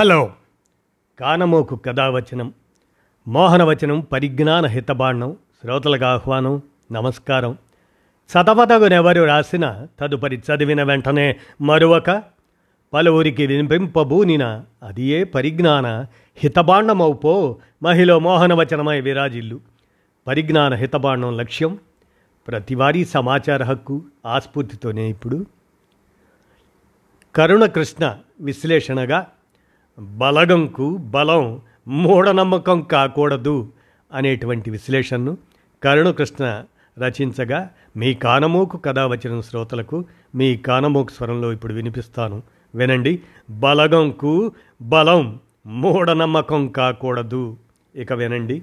Hello. కానమోకు కథావచనం మోహనవచనం పరిజ్ఞాన హితబాండం శ్రోతలకు ఆహ్వానం నమస్కారం. శతపథగునెవరు రాసిన తదుపరి చదివిన వెంటనే మరొక పలువురికి వినిపింపబూనిన అది ఏ పరిజ్ఞాన హితబాండమౌపో మహిళ మోహనవచనమై విరాజిల్లు. పరిజ్ఞాన హితబాండం లక్ష్యం ప్రతివారీ సమాచార హక్కు ఆస్ఫూర్తితోనే ఇప్పుడు. కరుణకృష్ణ విశ్లేషణగా బలగంకు బలం మూఢనమ్మకం కాకూడదు అనేటువంటి విశ్లేషణను కరుణకృష్ణ రచించగా మీ కానమోకు కథ వచ్చిన శ్రోతలకు మీ కానమోకు స్వరంలో ఇప్పుడు వినిపిస్తాను. వినండి. బలగంకు బలం మూఢనమ్మకం కాకూడదు. ఇక వినండి.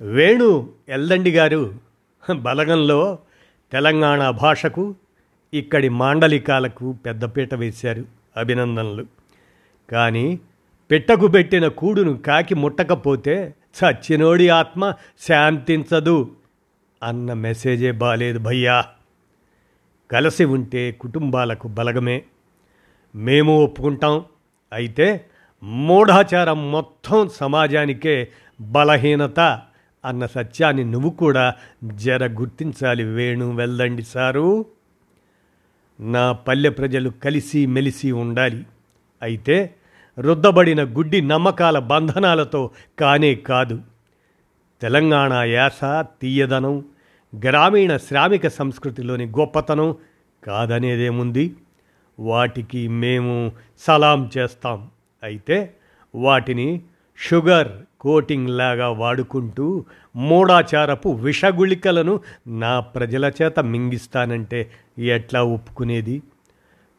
వేణు ఎల్దండి గారు బలగంలో తెలంగాణ భాషకు ఇక్కడి మాండలికాలకు పెద్దపీట వేశారు. అభినందనలు. కానీ పెట్టకు పెట్టిన కూడును కాకి ముట్టకపోతే చచ్చినోడి ఆత్మ శాంతించదు అన్న మెసేజే బాలేదు భయ్యా. కలిసి ఉంటే కుటుంబాలకు బలగమే. మేము ఒప్పుకుంటాం. అయితే మూఢాచారం మొత్తం సమాజానికే బలహీనత అన్న సత్యాన్ని నువ్వు కూడా జర గుర్తించాలి. వేణు వెళ్ళండి సారు. నా పల్లె ప్రజలు కలిసి మెలిసి ఉండాలి. అయితే రుద్దబడిన గుడ్డి నమ్మకాల బంధనాలతో కానే కాదు. తెలంగాణ యాస తీయదనం గ్రామీణ శ్రామిక సంస్కృతిలోని గొప్పతనం కాదనేదేముంది? వాటికి మేము సలాం చేస్తాం. అయితే వాటిని షుగర్ కోటింగ్ లాగా వాడుకుంటూ మూడాచారపు విషగుళికలను నా ప్రజల చేత మింగిస్తానంటే ఎట్లా ఒప్పుకునేది?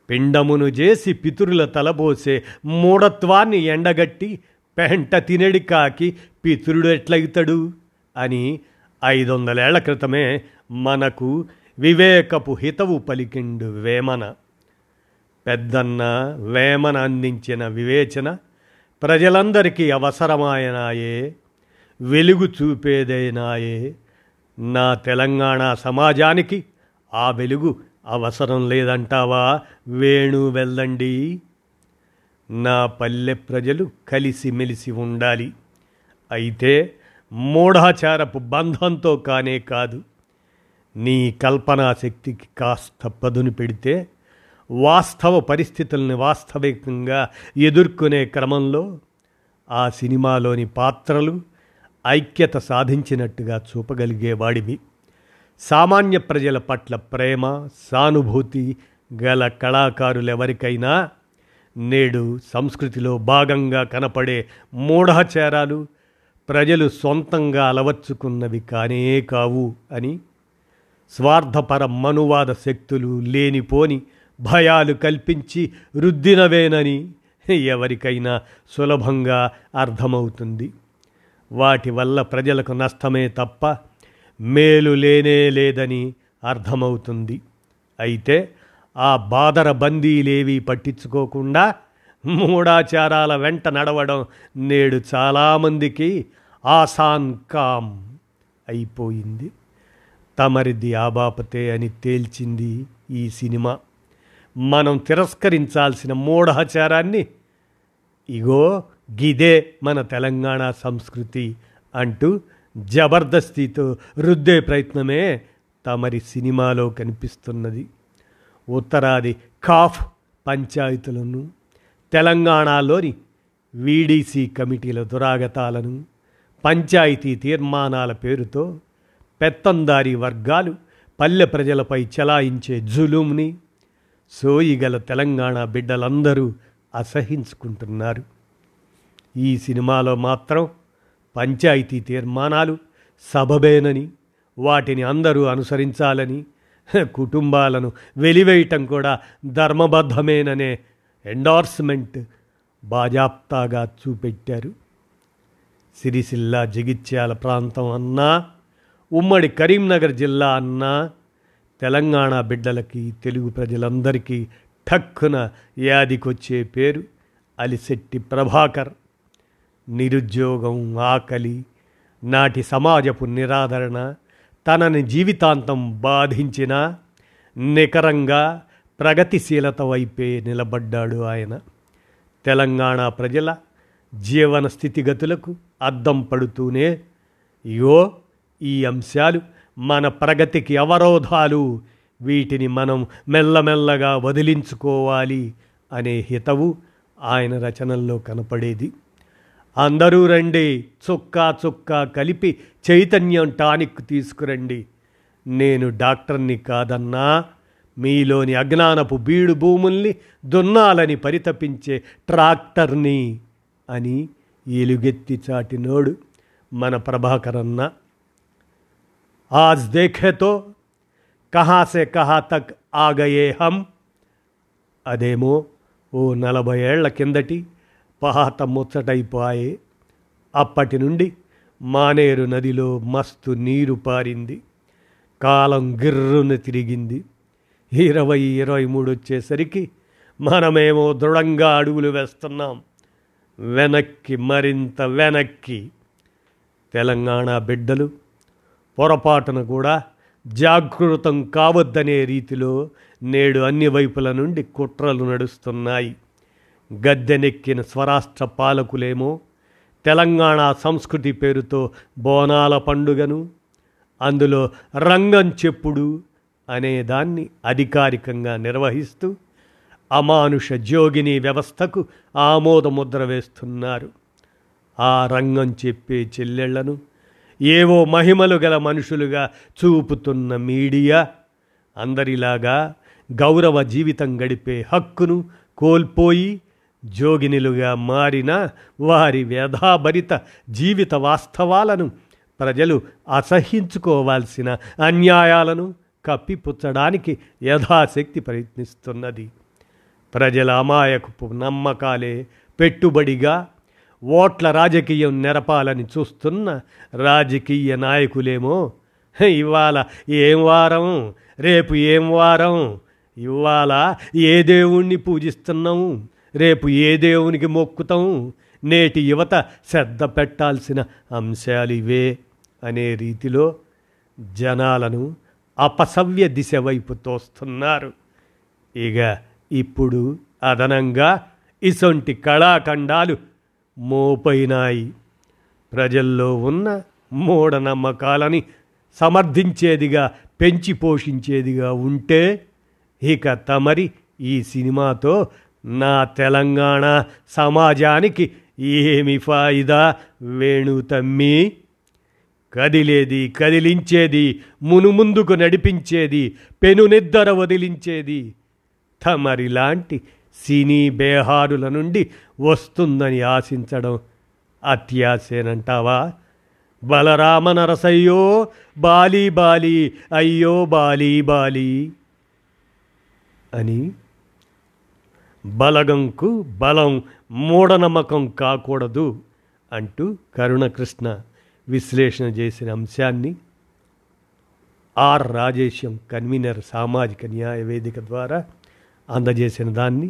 పిండమును చేసి పితురుల తలబోసే మూఢత్వాన్ని ఎండగట్టి పెంట తినడి కాకి పితురుడు ఎట్లయితడు? అని ఐదు వందలేళ్ళ క్రితమే మనకు వివేకపు హితవు పలికిండు వేమన. పెద్దన్న వేమన అందించిన వివేచన ప్రజలందరికీ అవసరమాయనాయే వెలుగు చూపేదైనాయే. నా తెలంగాణ సమాజానికి ఆ వెలుగు అవసరం లేదంటావా? వేణు వెళ్ళండి నా పల్లె ప్రజలు కలిసిమెలిసి ఉండాలి. అయితే మూఢాచారపు బంధంతో కానే కాదు. నీ కల్పనా శక్తికి కాస్త పదును పెడితే వాస్తవ పరిస్థితుల్ని వాస్తవికంగా ఎదుర్కొనే క్రమంలో ఆ సినిమాలోని పాత్రలు ఐక్యత సాధించినట్టుగా చూపగలిగేవాడివి సామాన్య ప్రజల పట్ల ప్రేమ సానుభూతి గల కళాకారులెవరికైనా నేడు సంస్కృతిలో భాగంగా కనపడే మూఢాచారాలు ప్రజలు సొంతంగా అలవర్చుకున్నవి కానే కావు అని స్వార్థపర మనువాద శక్తులు లేనిపోని భయాలు కల్పించి రుద్దినవేనని ఎవరికైనా సులభంగా అర్థమవుతుంది. వాటి వల్ల ప్రజలకు నష్టమే తప్ప మేలు లేనే లేదని అర్థమవుతుంది. అయితే ఆ బాదర బందీలేవి పట్టించుకోకుండా మూఢాచారాల వెంట నడవడం నేడు చాలామందికి ఆసాన్ కామ్ అయిపోయింది. తమరిది ఆబాపతే అని తేల్చింది ఈ సినిమా. మనం తిరస్కరించాల్సిన మూఢాచారాన్ని. ఇగో గిదే మన తెలంగాణ సంస్కృతి అంటూ జబర్దస్తితో రుద్దే ప్రయత్నమే తమరి సినిమాలో కనిపిస్తున్నది. ఉత్తరాది కాఫ్ పంచాయతీలను తెలంగాణలోని వీడీసీ కమిటీల దురాగతాలను పంచాయతీ తీర్మానాల పేరుతో పెత్తందారీ వర్గాలు పల్లె ప్రజలపై చెలాయించే జులుంని సోయిగల తెలంగాణ బిడ్డలందరూ అసహించుకుంటున్నారు. ఈ సినిమాలో మాత్రం పంచాయతీ తీర్మానాలు సబబేనని వాటిని అందరూ అనుసరించాలని కుటుంబాలను వెలివేయటం కూడా ధర్మబద్ధమేననే ఎండార్స్మెంట్ బాజాప్తాగా చూపెట్టారు. సిరిసిల్ల జగిత్యాల ప్రాంతం అన్నా ఉమ్మడి కరీంనగర్ జిల్లా అన్నా తెలంగాణ బిడ్డలకి తెలుగు ప్రజలందరికీ ఠక్కున యాదికొచ్చే పేరు అలిశెట్టి ప్రభాకర్. నిరుద్యోగం ఆకలి నాటి సమాజపు నిరాదరణ తనని జీవితాంతం బాధించిన నికరంగా ప్రగతిశీలత వైపే నిలబడ్డాడు ఆయన. తెలంగాణ ప్రజల జీవన స్థితిగతులకు అద్దం పడుతూనే యో ఈ అంశాలు మన ప్రగతికి అవరోధాలు. వీటిని మనం మెల్లమెల్లగా వదిలించుకోవాలి అనే హితవు ఆయన రచనల్లో కనపడేది. అందరూ రండి చుక్కా చుక్కా కలిపి చైతన్యం టానిక్ తీసుకురండి. నేను డాక్టర్ని కాదన్నా మీలోని అజ్ఞానపు బీడు భూముల్ని దున్నాలని పరితపించే ట్రాక్టర్ని అని ఎలుగెత్తి చాటినోడు మన ప్రభాకరన్న. ఆజ్ దేఖే తో కహా సే కహా తక్ ఆగయే హం అదేమో ఓ నలభై ఏళ్ళ కిందటి పహాత ముచ్చటైపోయే అప్పటి నుండి మానేరు నదిలో మస్తు నీరు పారింది కాలం గిర్రున తిరిగింది ఇరవై ఇరవై మూడు వచ్చేసరికి మనమేమో దృఢంగా అడుగులు వేస్తున్నాం వెనక్కి మరింత వెనక్కి తెలంగాణ బిడ్డలు పొరపాటున కూడా జాగృతం కావద్దనే రీతిలో నేడు అన్ని వైపుల నుండి కుట్రలు నడుస్తున్నాయి. గద్దెనెక్కిన స్వరాష్ట్ర పాలకులేమో తెలంగాణ సంస్కృతి పేరుతో బోనాల పండుగను అందులో రంగం చెప్పుడు అనేదాన్ని అధికారికంగా నిర్వహిస్తూ అమానుష జోగిని వ్యవస్థకు ఆమోదముద్ర వేస్తున్నారు. ఆ రంగం చెప్పే చెల్లెళ్ళను ఏవో మహిమలు గల మనుషులుగా చూపుతున్న మీడియా అందరిలాగా గౌరవ జీవితం గడిపే హక్కును కోల్పోయి జోగినిలుగా మారిన వారి వ్యధాభరిత జీవిత వాస్తవాలను ప్రజలు అసహించుకోవాల్సిన అన్యాయాలను కప్పిపుచ్చడానికి యథాశక్తి ప్రయత్నిస్తున్నది. ప్రజల అమాయకపు నమ్మకాలే పెట్టుబడిగా ఓట్ల రాజకీయం నెరపాలని చూస్తున్న రాజకీయ నాయకులేమో ఇవాళ ఏం వారం? రేపు ఏం వారం? ఇవాళ ఏ దేవుణ్ణి పూజిస్తున్నాము రేపు ఏ దేవునికి మొక్కుతాం నేటి యువత శ్రద్ధ పెట్టాల్సిన అంశాలు ఇవే అనే రీతిలో జనాలను అపసవ్య దిశ వైపు తోస్తున్నారు. ఇక ఇప్పుడు అదనంగా ఇసొంటి కళాఖండాలు మోపైనాయి. ప్రజల్లో ఉన్న మూఢనమ్మకాలని సమర్థించేదిగా పెంచి పోషించేదిగా ఉంటే ఇక తమరి ఈ సినిమాతో నా తెలంగాణ సమాజానికి ఏమి ఫాయిదా వేణు తమ్మి? కదిలేది కదిలించేది మునుముందుకు నడిపించేది పెనునిద్దర వదిలించేది తమరిలాంటి సినీ బేహారుల నుండి వస్తుందని ఆశించడం అత్యాశేనంటావా? బలరామ నరసయ్యో బాలి బాలి అయ్యో బాలి బాలి అని బలగంకు బలం మూఢనమ్మకం కాకూడదు అంటూ కరుణకృష్ణ విశ్లేషణ చేసిన అంశాన్ని ఆర్ రాజేశం కన్వీనర్ సామాజిక న్యాయ వేదిక ద్వారా అందజేసిన దాన్ని